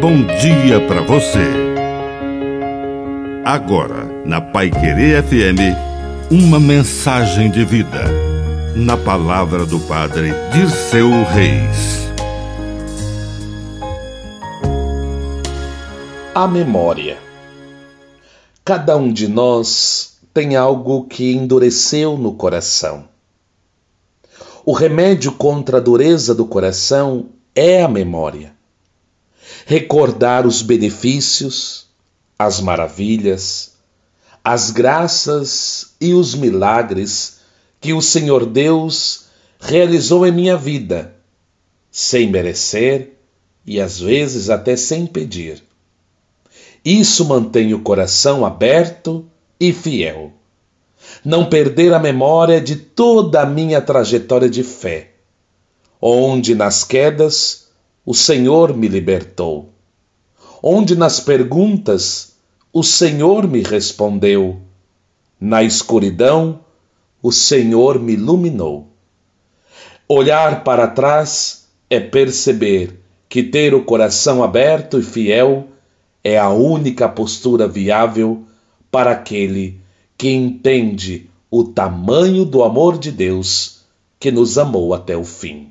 bom dia para você. Agora, na Pai Querer FM, uma mensagem de vida. Na palavra do Padre Dirceu Reis. A memória. Cada um de nós tem algo que endureceu no coração. O remédio contra a dureza do coração é a memória recordar os benefícios, as maravilhas, as graças e os milagres que o Senhor Deus realizou em minha vida, sem merecer e às vezes até sem pedir. Isso mantém o coração aberto e fiel. Não perder a memória de toda a minha trajetória de fé, onde nas quedas o Senhor me libertou. Onde nas perguntas o Senhor me respondeu. Na escuridão o Senhor me iluminou. Olhar para trás é perceber que ter o coração aberto e fiel é a única postura viável para aquele que entende o tamanho do amor de Deus que nos amou até o fim.